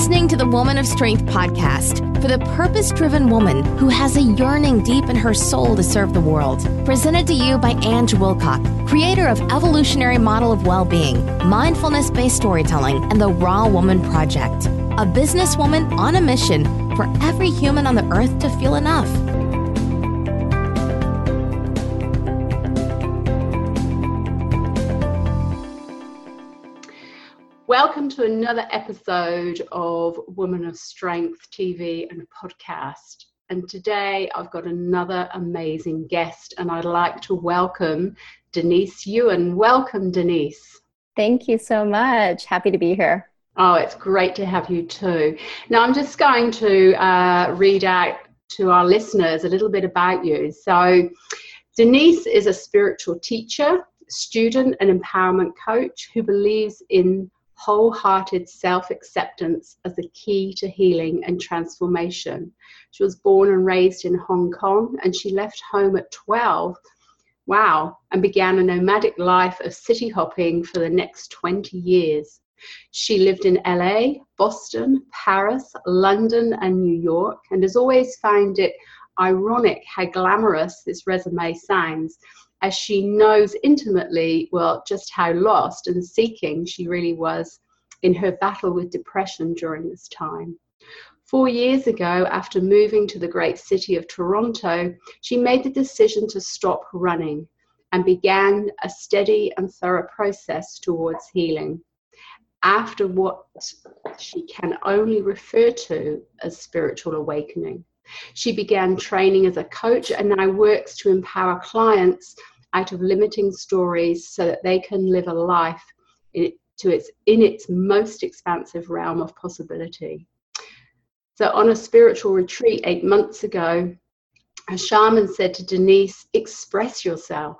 listening to the Woman of Strength podcast for the purpose driven woman who has a yearning deep in her soul to serve the world. Presented to you by Ange Wilcock, creator of Evolutionary Model of Well-Being, Mindfulness Based Storytelling, and the Raw Woman Project. A businesswoman on a mission for every human on the earth to feel enough. Welcome to another episode of Woman of Strength TV and podcast. And today I've got another amazing guest, and I'd like to welcome Denise Ewan. Welcome, Denise. Thank you so much. Happy to be here. Oh, it's great to have you too. Now, I'm just going to uh, read out to our listeners a little bit about you. So, Denise is a spiritual teacher, student, and empowerment coach who believes in wholehearted self acceptance as the key to healing and transformation. She was born and raised in Hong Kong and she left home at 12. Wow, and began a nomadic life of city hopping for the next 20 years. She lived in LA, Boston, Paris, London, and New York, and has always found it ironic how glamorous this resume sounds as she knows intimately, well, just how lost and seeking she really was in her battle with depression during this time. Four years ago, after moving to the great city of Toronto, she made the decision to stop running and began a steady and thorough process towards healing. After what she can only refer to as spiritual awakening. She began training as a coach and now works to empower clients out of limiting stories so that they can live a life in, to its, in its most expansive realm of possibility. So, on a spiritual retreat eight months ago, a shaman said to Denise, Express yourself.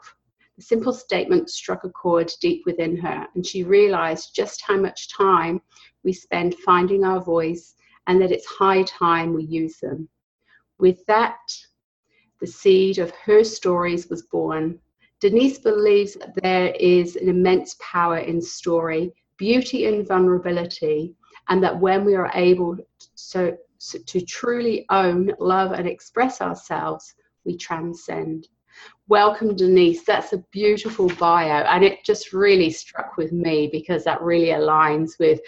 The simple statement struck a chord deep within her, and she realized just how much time we spend finding our voice and that it's high time we use them. With that, the seed of her stories was born. Denise believes that there is an immense power in story, beauty in vulnerability, and that when we are able so to truly own, love, and express ourselves, we transcend. Welcome, Denise. That's a beautiful bio, and it just really struck with me because that really aligns with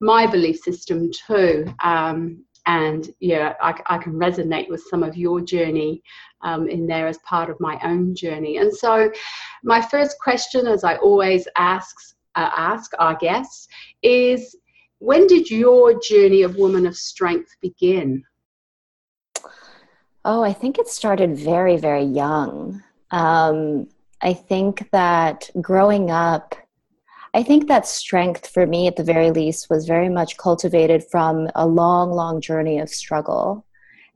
my belief system too. Um, and yeah, I, I, can resonate with some of your journey um, in there as part of my own journey. And so, my first question, as I always ask, uh, ask our guests, is when did your journey of woman of strength begin? Oh, I think it started very, very young. Um, I think that growing up, I think that strength for me, at the very least, was very much cultivated from a long, long journey of struggle.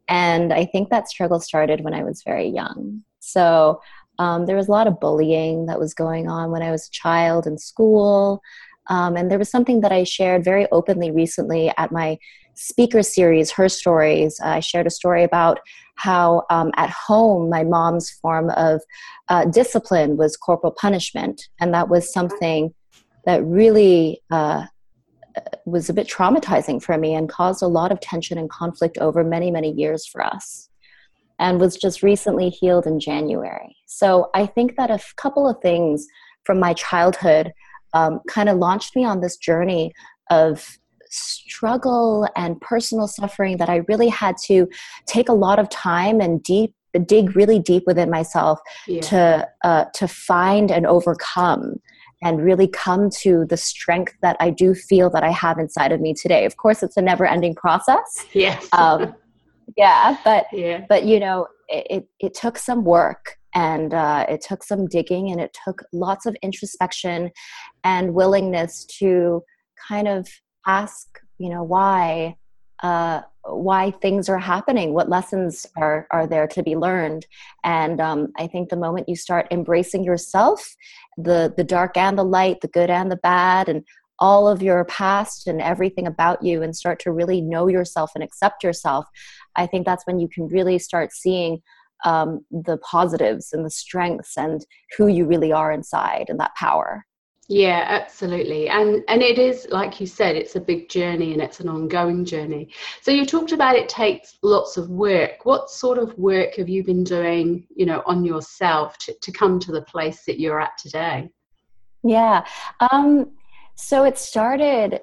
And I think that struggle started when I was very young. So um, there was a lot of bullying that was going on when I was a child in school. Um, and there was something that I shared very openly recently at my speaker series, Her Stories. I shared a story about how um, at home my mom's form of uh, discipline was corporal punishment. And that was something that really uh, was a bit traumatizing for me and caused a lot of tension and conflict over many, many years for us. And was just recently healed in January. So I think that a f- couple of things from my childhood um, kind of launched me on this journey of struggle and personal suffering that I really had to take a lot of time and deep dig really deep within myself yeah. to uh, to find and overcome and really come to the strength that I do feel that I have inside of me today. Of course, it's a never ending process. Yes. Um, yeah, but yeah. but you know, it, it, it took some work and uh, it took some digging and it took lots of introspection and willingness to kind of ask, you know, why uh, why things are happening, what lessons are, are there to be learned. And um, I think the moment you start embracing yourself, the, the dark and the light, the good and the bad, and all of your past and everything about you, and start to really know yourself and accept yourself, I think that's when you can really start seeing um, the positives and the strengths and who you really are inside and that power. Yeah, absolutely. And and it is like you said, it's a big journey and it's an ongoing journey. So you talked about it takes lots of work. What sort of work have you been doing, you know, on yourself to, to come to the place that you're at today? Yeah. Um, so it started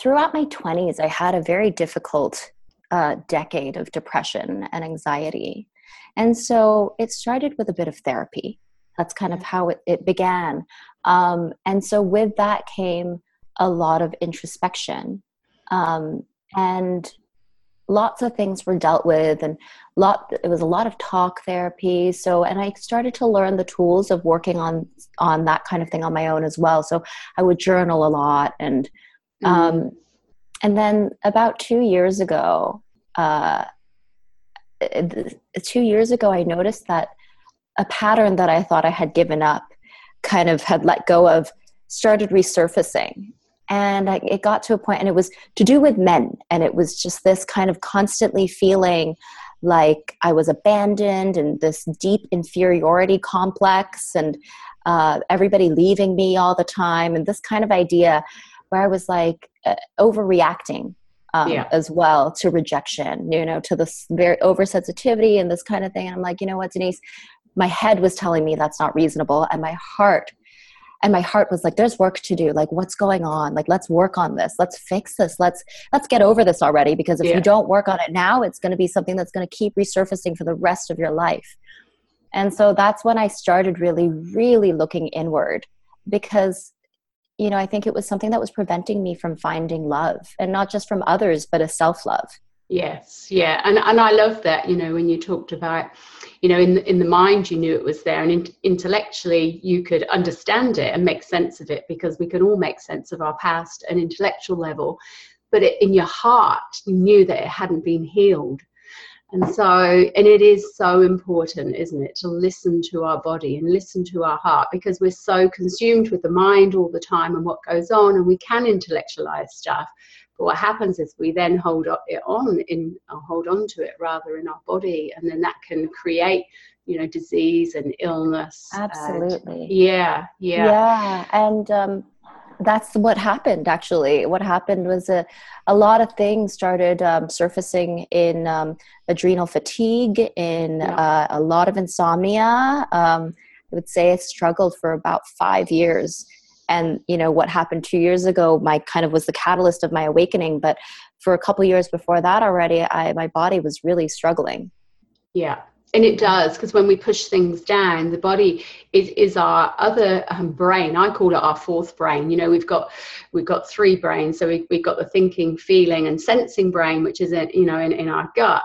throughout my 20s. I had a very difficult uh, decade of depression and anxiety. And so it started with a bit of therapy. That's kind of how it, it began. Um, and so with that came a lot of introspection. Um, and lots of things were dealt with and lot it was a lot of talk therapy so and i started to learn the tools of working on on that kind of thing on my own as well so i would journal a lot and mm-hmm. um and then about two years ago uh two years ago i noticed that a pattern that i thought i had given up kind of had let go of started resurfacing. And I, it got to a point and it was to do with men. And it was just this kind of constantly feeling like i was abandoned and this deep inferiority complex and uh, everybody leaving me all the time and this kind of idea where i was like uh, overreacting um, yeah. as well to rejection you know to this very oversensitivity and this kind of thing. And i'm like you know what denise my head was telling me that's not reasonable and my heart and my heart was like there's work to do. Like what's going on? Like let's work on this. Let's fix this. Let's let's get over this already because if yeah. you don't work on it now it's going to be something that's going to keep resurfacing for the rest of your life. And so that's when i started really really looking inward because you know i think it was something that was preventing me from finding love and not just from others but a self love Yes, yeah, and and I love that. You know, when you talked about, you know, in in the mind you knew it was there, and in, intellectually you could understand it and make sense of it because we can all make sense of our past and intellectual level, but it, in your heart you knew that it hadn't been healed, and so and it is so important, isn't it, to listen to our body and listen to our heart because we're so consumed with the mind all the time and what goes on, and we can intellectualize stuff but what happens is we then hold it on in hold on to it rather in our body, and then that can create you know disease and illness. Absolutely. And yeah, yeah, yeah, and. Um, that's what happened actually. What happened was a, a lot of things started um, surfacing in um, adrenal fatigue in yeah. uh, a lot of insomnia. Um, i would say i struggled for about five years. And you know what happened two years ago my kind of was the catalyst of my awakening but for a couple years before that already i my body was really struggling. Yeah and it does because when we push things down the body is, is our other um, brain i call it our fourth brain you know we've got we've got three brains so we, we've got the thinking feeling and sensing brain which is in, you know in, in our gut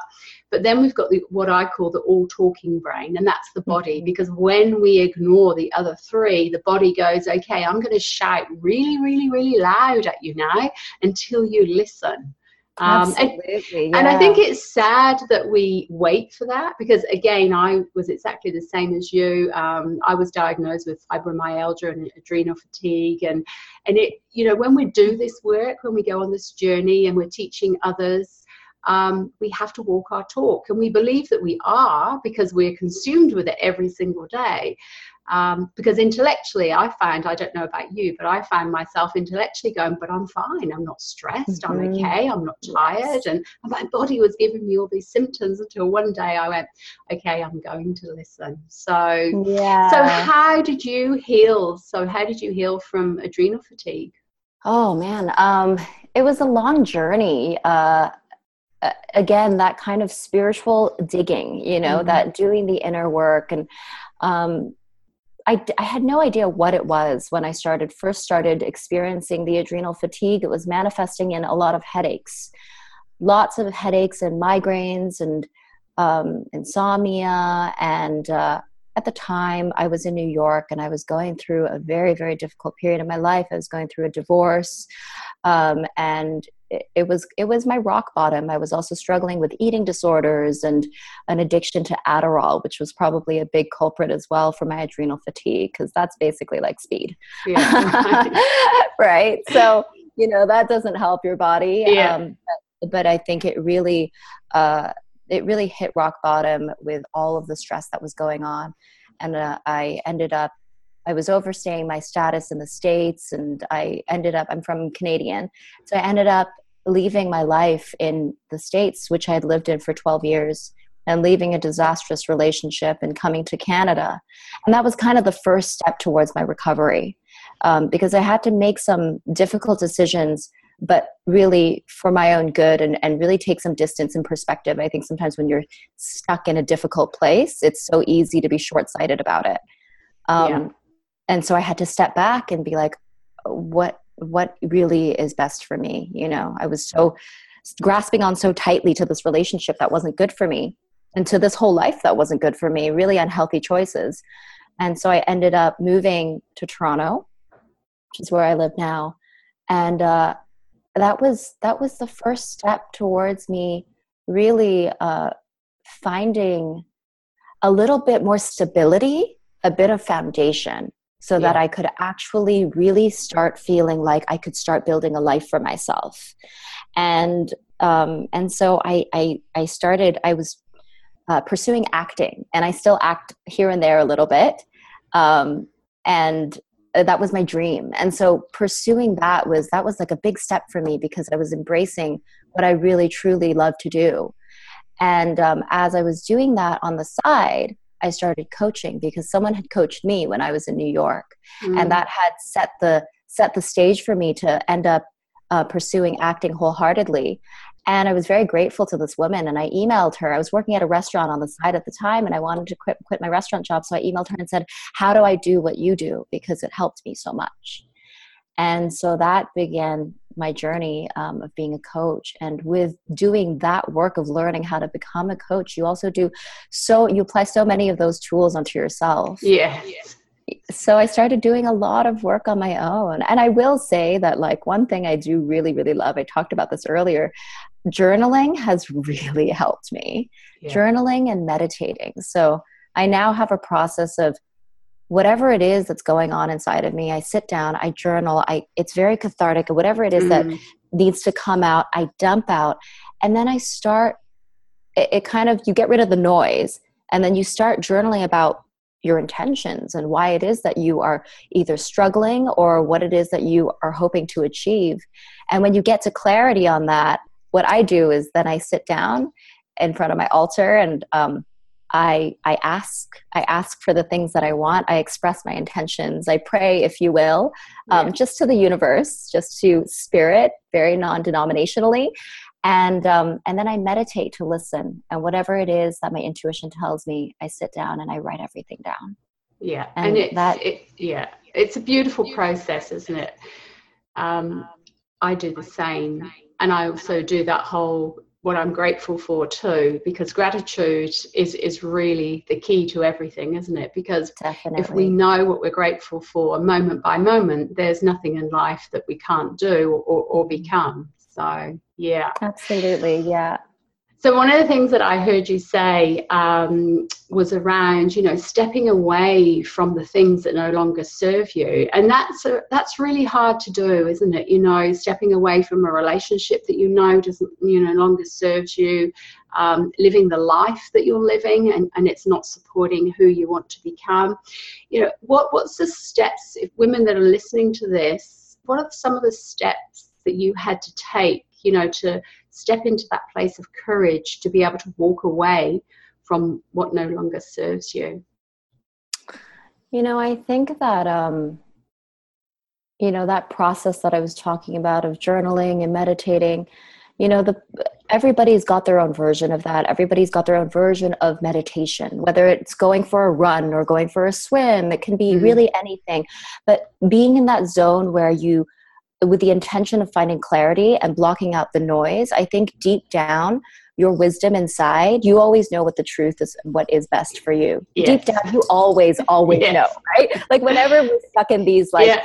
but then we've got the, what I call the all talking brain, and that's the body. Mm-hmm. Because when we ignore the other three, the body goes, okay, I'm going to shout really, really, really loud at you now until you listen. Um, Absolutely, and, yeah. and, I think it's sad that we wait for that because, again, I was exactly the same as you. Um, I was diagnosed with fibromyalgia and adrenal fatigue, and and it, you know, when we do this work, when we go on this journey, and we're teaching others um, we have to walk our talk. And we believe that we are because we're consumed with it every single day. Um, because intellectually, I find, I don't know about you, but I find myself intellectually going, but I'm fine. I'm not stressed. Mm-hmm. I'm okay. I'm not tired. And, and my body was giving me all these symptoms until one day I went, okay, I'm going to listen. So, yeah. so how did you heal? So, how did you heal from adrenal fatigue? Oh man, um, it was a long journey. Uh, again that kind of spiritual digging you know mm-hmm. that doing the inner work and um, I, I had no idea what it was when i started first started experiencing the adrenal fatigue. It was manifesting in a lot of headaches. Lots of headaches and migraines and um, insomnia. And uh, at the time i was in new york and i was going through a very very difficult period in my life. I was going through a divorce um, and it, was it was my rock bottom. I was also struggling with eating disorders and an addiction to Adderall, which was probably a big culprit as well for my adrenal fatigue because that's basically like speed, yeah. right? So you know that doesn't help your body. Yeah. Um, but, but, I think it really uh, it really hit rock bottom with all of the stress that was going on, and uh, I ended up I was overstaying my status in the States and I ended up, I'm from Canadian. So I ended up leaving my life in the States, which I had lived in for 12 years, and leaving a disastrous relationship and coming to Canada. And that was kind of the first step towards my recovery um, because I had to make some difficult decisions but really for my own good and, and really take some distance and perspective. I think sometimes when you're stuck in a difficult place, it's so easy to be short sighted about it. Um, yeah. And so I had to step back and be like, what what really is best for me? You know, I was so grasping on so tightly to this relationship that wasn't good for me and to this whole life that wasn't good for me, really unhealthy choices. And so I ended up moving to Toronto, which is where I live now. And uh, that was that was the first step towards me really uh, finding a little bit more stability, a bit of foundation so yeah. that I could actually really start feeling like I could start building a life for myself. And um, and so I, I I started. I was uh, pursuing acting, and I still act here and there a little bit. Um, and uh, that was my dream and so pursuing that was that was like a big step for me because i was embracing what i really truly love to do and um, as i was doing that on the side I started coaching because someone had coached me when I was in New York, mm. and that had set the set the stage for me to end up uh, pursuing acting wholeheartedly. And I was very grateful to this woman, and I emailed her. I was working at a restaurant on the side at the time, and I wanted to quit quit my restaurant job. So I emailed her and said, "How do I do what you do? Because it helped me so much." And so that began my journey um, of being a coach. And with doing that work of learning how to become a coach, you also do so, you apply so many of those tools onto yourself. Yeah. So I started doing a lot of work on my own. And I will say that, like, one thing I do really, really love, I talked about this earlier, journaling has really helped me. Yeah. Journaling and meditating. So I now have a process of whatever it is that's going on inside of me i sit down i journal i it's very cathartic whatever it is mm. that needs to come out i dump out and then i start it, it, kind of you get rid of the noise and then you start journaling about your intentions and why it is that you are either struggling or what it is that you are hoping to achieve and when you get to clarity on that what i do is then i sit down in front of my altar and um, I I ask I ask for the things that I want. I express my intentions. I pray, if you will, um, yeah. just to the universe, just to spirit, very non-denominationally, and um, and then I meditate to listen. And whatever it is that my intuition tells me, I sit down and I write everything down. Yeah, and, and it's, that it, yeah, it's a beautiful process, isn't it? Um, I do the same, and I also do that whole what I'm grateful for too, because gratitude is is really the key to everything, isn't it? Because Definitely. if we know what we're grateful for moment by moment, there's nothing in life that we can't do or, or mm-hmm. become. So yeah. Absolutely, yeah. So one of the things that I heard you say um, was around, you know, stepping away from the things that no longer serve you, and that's a, that's really hard to do, isn't it? You know, stepping away from a relationship that you know doesn't, you know, no longer serves you, um, living the life that you're living, and, and it's not supporting who you want to become. You know, what what's the steps? If women that are listening to this, what are some of the steps that you had to take, you know, to step into that place of courage to be able to walk away from what no longer serves you? You know, I think that, um, you know, that process that I was talking about of journaling and meditating, you know, the everybody's got their own version of that. Everybody's got their own version of meditation, whether it's going for a run or going for a swim. It can be mm-hmm. really anything. But being in that zone where you with the intention of finding clarity and blocking out the noise, I think deep down, your wisdom inside, you always know what the truth is, and what is best for you. Yes. Deep down, you always, always yes. know, right? Like whenever we're stuck in these like yeah.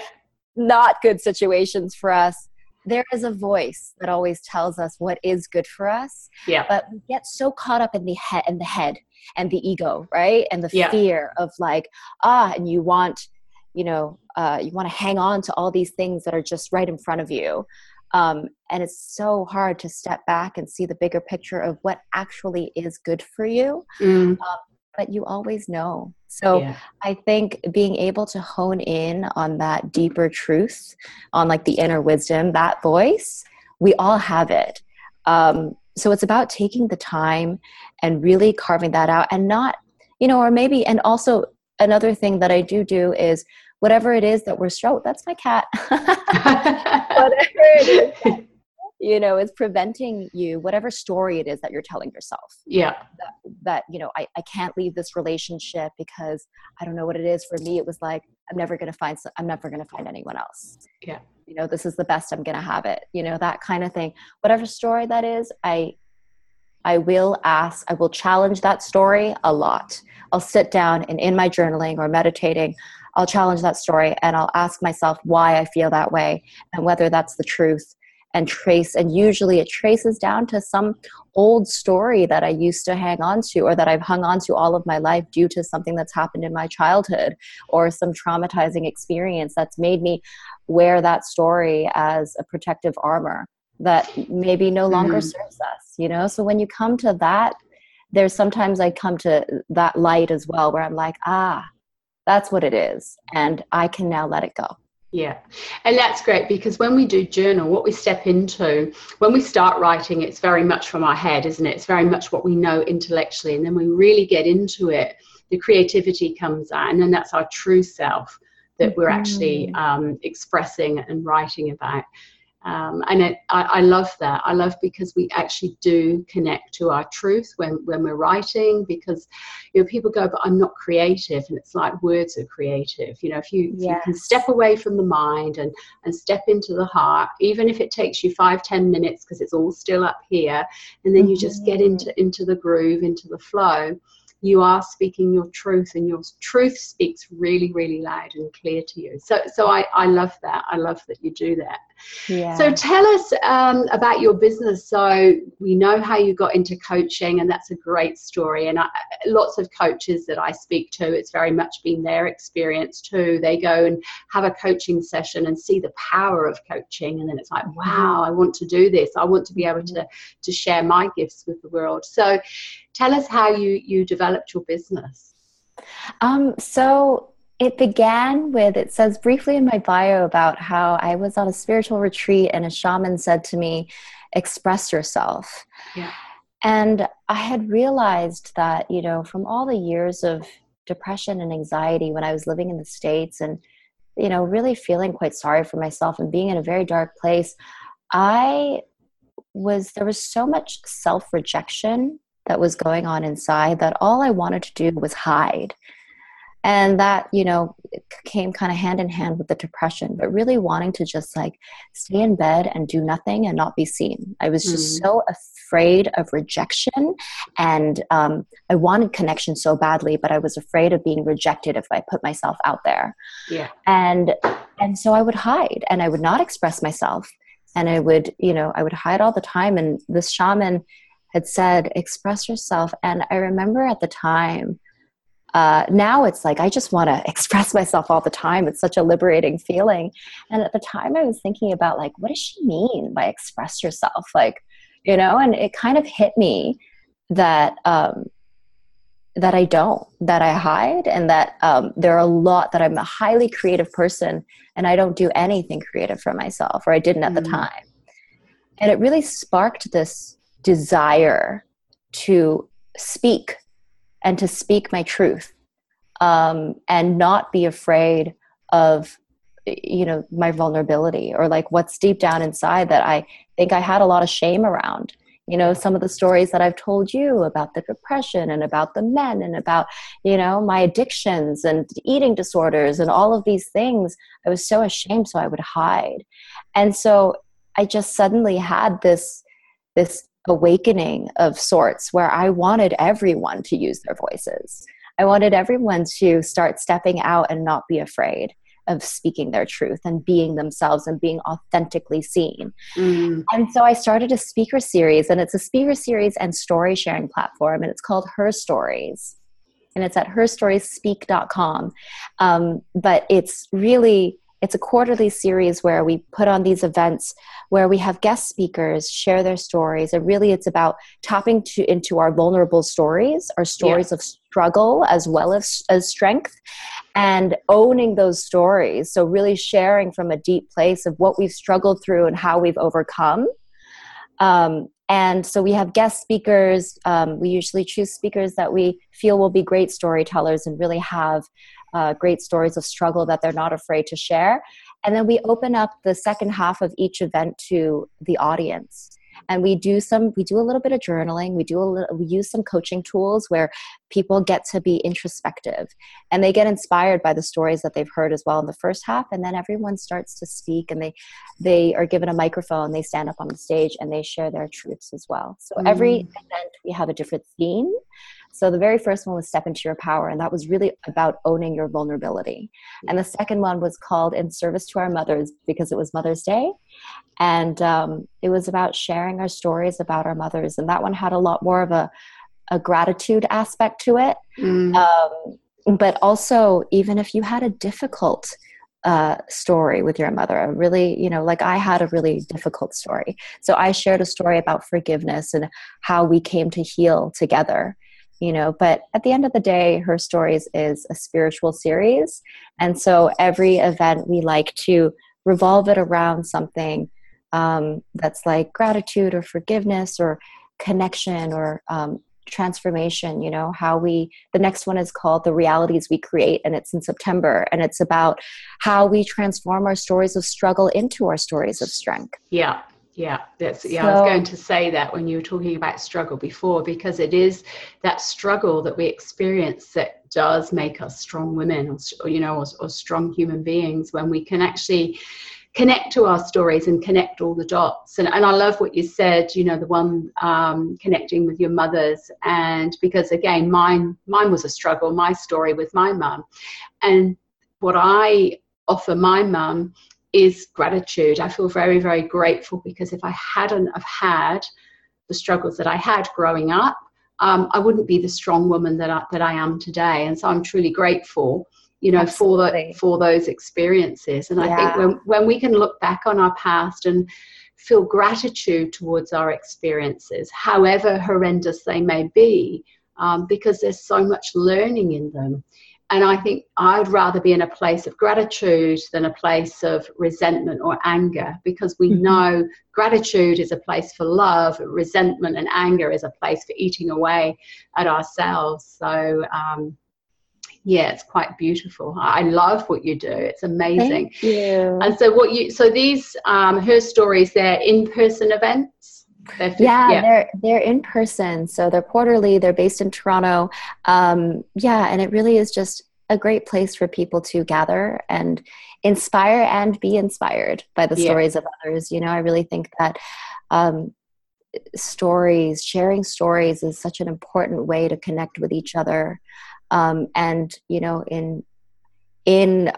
not good situations for us, there is a voice that always tells us what is good for us. Yeah. But we get so caught up in the head in the head and the ego, right? And the yeah. fear of like, ah, and you want you know uh, you want to hang on to all these things that are just right in front of you um, and it's so hard to step back and see the bigger picture of what actually is good for you mm. um, but you always know. So yeah. I think being able to hone in on that deeper truth, on like the inner wisdom, that voice, we all have it. Um, so it's about taking the time and really carving that out and not, you know, or maybe, and also another thing that I do do is whatever it is that we're stroke, oh, that's my cat. whatever it is you know is preventing you whatever story it is that you're telling yourself. Yeah. That, that you know I, I can't leave this relationship because i don't know what it is. For me it was like i'm never going to find i'm never going to find anyone else. Yeah. You know this is the best i'm going to have it you know that kind of thing. Whatever story that is i i will ask i will challenge that story a lot. I'll sit down and in my journaling or meditating I'll challenge that story and I'll ask myself why I feel that way and whether that's the truth and trace and usually it traces down to some old story that i used to hang on to or that i've hung on to all of my life due to something that's happened in my childhood or some traumatizing experience that's made me wear that story as a protective armor that maybe no longer mm. serves us you know so when you come to that there's sometimes i come to that light as well where i'm like ah that's what it is and i can now let it go yeah, and that's great because when we do journal, what we step into, when we start writing, it's very much from our head, isn't it? It's very much what we know intellectually. And then we really get into it, the creativity comes out, and then that's our true self that we're actually mm-hmm. um, expressing and writing about. Um, and it, I, I, love that. I love because we actually do connect to our truth when, when we're writing because you know people go, but I'm not creative, and it's like words are creative. You know, if you, yes. if you can step away from the mind and and step into the heart, even if it takes you five ten minutes because it's all still up here, and then mm-hmm. you just get mm-hmm. into into the groove, into the flow you are speaking your truth and your truth speaks really really loud and clear to you. So so i i love that. I love that you do that. Yeah. so tell us um, about your business. So we know how you got into coaching and that's a great story. And I, lots of coaches that i speak to it's very much been their experience too. They go and have a coaching session and see the power of coaching. And then it's like wow i want to do this. I want to be able to mm-hmm. to share my gifts with the world. So Tell us how you you developed your business. Um, so it began with it says briefly in my bio about how I was on a spiritual retreat and a shaman said to me, "Express yourself." Yeah. And I had realized that you know from all the years of depression and anxiety when I was living in the states and you know really feeling quite sorry for myself and being in a very dark place, I was there was so much self rejection that was going on inside that all I wanted to do was hide. And that, you know, came kind of hand in hand with the depression, but really wanting to just like stay in bed and do nothing and not be seen. I was just mm. so afraid of rejection. And um, I wanted connection so badly, but I was afraid of being rejected if I put myself out there. Yeah. And, and so I would hide and I would not express myself. And I would, you know, I would hide all the time. And this shaman, had said, express yourself. And I remember at the time, uh, now it's like I just want to express myself all the time. It's such a liberating feeling. And at the time, I was thinking about like, what does she mean by express yourself? Like, you know, and it kind of hit me that um, that I don't, that I hide, and that um, there are a lot that I'm a highly creative person, and I don't do anything creative for myself, or I didn't at mm. the time. And it really sparked this desire to speak and to speak my truth um, and not be afraid of you know my vulnerability or like what's deep down inside that i think i had a lot of shame around. You know some of the stories that i've told you about the depression and about the men and about you know my addictions and eating disorders and all of these things i was so ashamed so i would hide. And so i just suddenly had this this awakening of sorts where I wanted everyone to use their voices. I wanted everyone to start stepping out and not be afraid of speaking their truth and being themselves and being authentically seen. Mm. And so I started a speaker series, and it's a speaker series and story sharing platform, and it's called Her Stories. And it's at herstoriesspeak.com. Um, but it's really it's a quarterly series where we put on these events where we have guest speakers share their stories and really it's about tapping to into our vulnerable stories our stories yeah. of struggle as well as as strength and owning those stories so really sharing from a deep place of what we've struggled through and how we've overcome um, and so we have guest speakers. Um, we usually choose speakers that we feel will be great storytellers and really have uh, great stories of struggle that they're not afraid to share. And then we open up the second half of each event to the audience. And we do some we do a little bit of journaling. We do a little we use some coaching tools where people get to be introspective and they get inspired by the stories that they've heard as well in the first half. And then everyone starts to speak and they they are given a microphone they stand up on the stage and they share their truths as well. So mm. every event we have a different theme so the very first one was Step into Your Power, and that was really about owning your vulnerability. And the second one was called In Service to Our Mothers because it was Mother's Day. And um, it was about sharing our stories about our mothers. And that one had a lot more of a, a gratitude aspect to it. Mm. Um, but also, even if you had a difficult uh, story with your mother, a really, you know, like I had a really difficult story. So I shared a story about forgiveness and how we came to heal together you know but at the end of the day her stories is a spiritual series. And so every event we like to revolve it around something um, that's like gratitude or forgiveness or connection or um, transformation you know how we the next one is called the realities we create and it's in september and it's about how we transform our stories of struggle into our stories of strength. Yeah yeah, that's yeah. So, I was going to say that when you were talking about struggle before, because it is that struggle that we experience that does make us strong women, or, you know, or, or strong human beings when we can actually connect to our stories and connect all the dots. And, and I love what you said, you know, the one um, connecting with your mothers. And because again, mine, mine was a struggle, my story with my mum. And what I offer my mum is gratitude. I feel very, very grateful because if I hadn't have had the struggles that I had growing up, um, I wouldn't be the strong woman that I, that I am today. And so I'm truly grateful, you know, Absolutely. for the, for those experiences. And yeah. I think when when we can look back on our past and feel gratitude towards our experiences, however horrendous they may be, um, because there's so much learning in them. And I think I'd rather be in a place of gratitude than a place of resentment or anger because we mm-hmm. know gratitude is a place for love, resentment and anger is a place for eating away at ourselves. So, um, yeah, it's quite beautiful. I love what you do. It's amazing. And so, what you so these um, her stories, they're in-person events. They're, yeah, yeah, they're they're in person, so they're quarterly. They're based in Toronto. Um, yeah, and it really is just a great place for people to gather and inspire and be inspired by the yeah. stories of others. You know, I really think that um, stories, sharing stories, is such an important way to connect with each other. Um, and you know, in in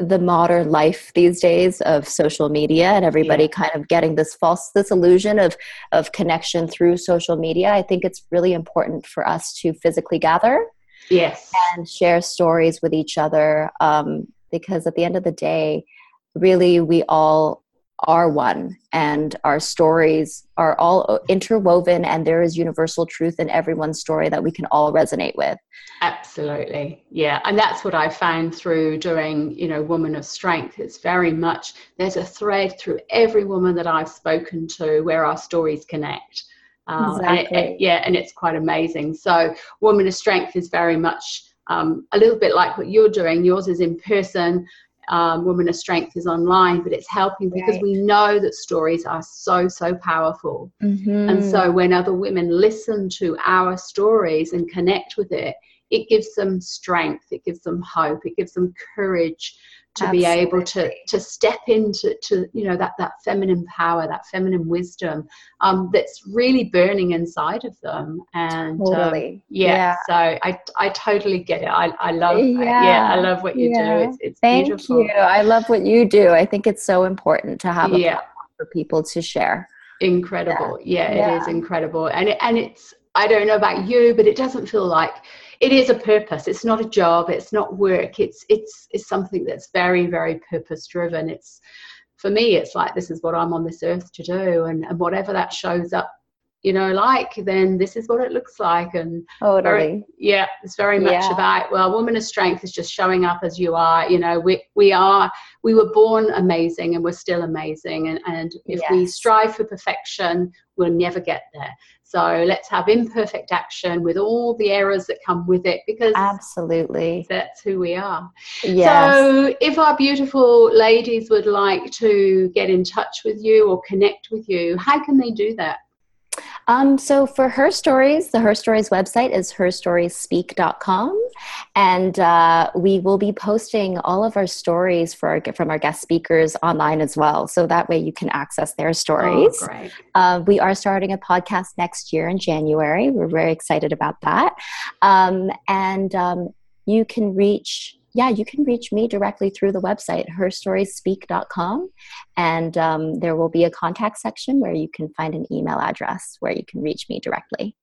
the modern life these days of social media and everybody yeah. kind of getting this false this illusion of of connection through social media i think it's really important for us to physically gather yes and share stories with each other um, because at the end of the day really we all are one and our stories are all interwoven and there is universal truth in everyone's story that we can all resonate with. Absolutely. Yeah and that's what i found through doing you know woman of strength. It's very much there's a thread through every woman that i've spoken to where our stories connect. Um, exactly. and it, it, yeah and it's quite amazing. So woman of strength is very much um, a little bit like what you're doing. Yours is in person um, Women of Strength is online, but it's helping because right. we know that stories are so, so powerful. Mm-hmm. And so when other women listen to our stories and connect with it, it gives them strength, it gives them hope, it gives them courage to Absolutely. be able to to step into to you know that that feminine power that feminine wisdom um, that's really burning inside of them and um, totally. um, yeah, yeah, so I I totally get it I, I love yeah. yeah I love what you yeah. do it's, it's thank beautiful. you I love what you do I think it's so important to have a yeah. for people to share incredible yeah, yeah it is incredible and it, and it's I don't know about you but it doesn't feel like it is a purpose. It's not a job. It's not work. It's it's it's something that's very very purpose driven it's for me it's like this is what i'm on this earth to do and, and whatever that shows up you know like then this is what it looks like and totally. very, yeah it's very much yeah. about well woman of strength is just showing up as you are you know we we are we were born amazing and we're still amazing and and if yes. we strive for perfection we'll never get there so let's have imperfect action with all the errors that come with it because absolutely that's who we are. Yes. So if our beautiful ladies would like to get in touch with you or connect with you, how can they do that? Um, so for Her Stories, the Her Stories website is herstoriesspeak.com. And uh, we will be posting all of our stories for our, from our guest speakers online as well. So that way you can access their stories. Oh, great. Uh, we are starting a podcast next year in January. We're very excited about that. Um, and um, you can reach yeah, you can reach me directly through the website, herstoriesspeak.com. And um, there will be a contact section where you can find an email address where you can reach me directly.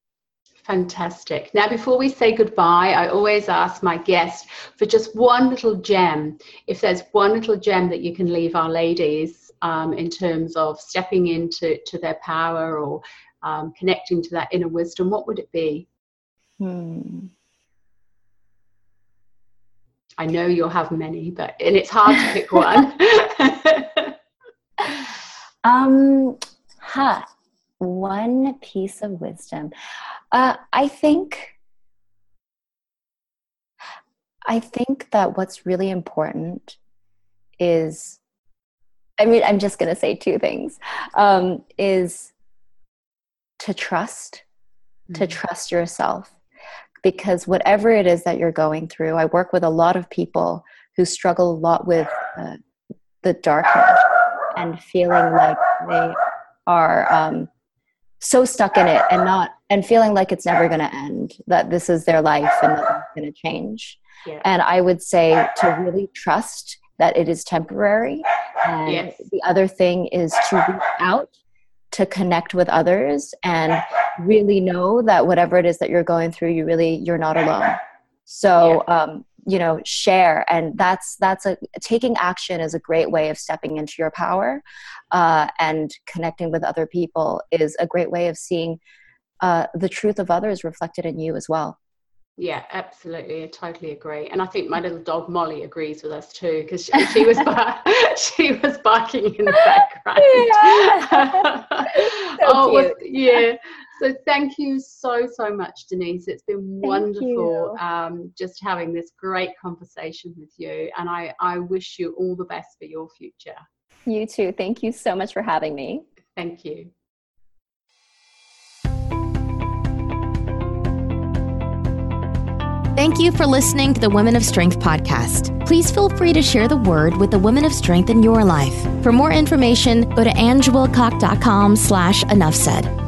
Fantastic. Now, before we say goodbye, I always ask my guest for just one little gem. If there's one little gem that you can leave our ladies um, in terms of stepping into to their power or um, connecting to that inner wisdom, what would it be? Hmm. I know you'll have many, but and it's hard to pick one. um, huh. One piece of wisdom. Uh, I think. I think that what's really important is, I mean, I'm just going to say two things, um, is to trust, mm-hmm. to trust yourself because whatever it is that you're going through, I work with a lot of people who struggle a lot with uh, the darkness and feeling like they are um, so stuck in it and not and feeling like it's never going to end that this is their life and nothing's going to change yeah. and i would say to really trust that it is temporary and yes. the other thing is to reach out to connect with others and really know that whatever it is that you're going through you really you're not alone. So um, you know share. And that's that's a taking action is a great way of stepping into your power uh, and connecting with other people is a great way of seeing uh, the truth of others reflected in you as well yeah, absolutely. I totally agree. And I think my little dog Molly agrees with us too because she, she, was bar- she was barking in the background. Yeah. so oh, was, yeah. So thank you so so much, Denise. It's been wonderful um, just having this great conversation with you, and I I wish you all the best for your future. You too. Thank you so much for having me. Thank you. Thank you for listening to the Women of Strength podcast. Please feel free to share the word with the women of strength in your life. For more information, go to angewilcock.com slash enough said.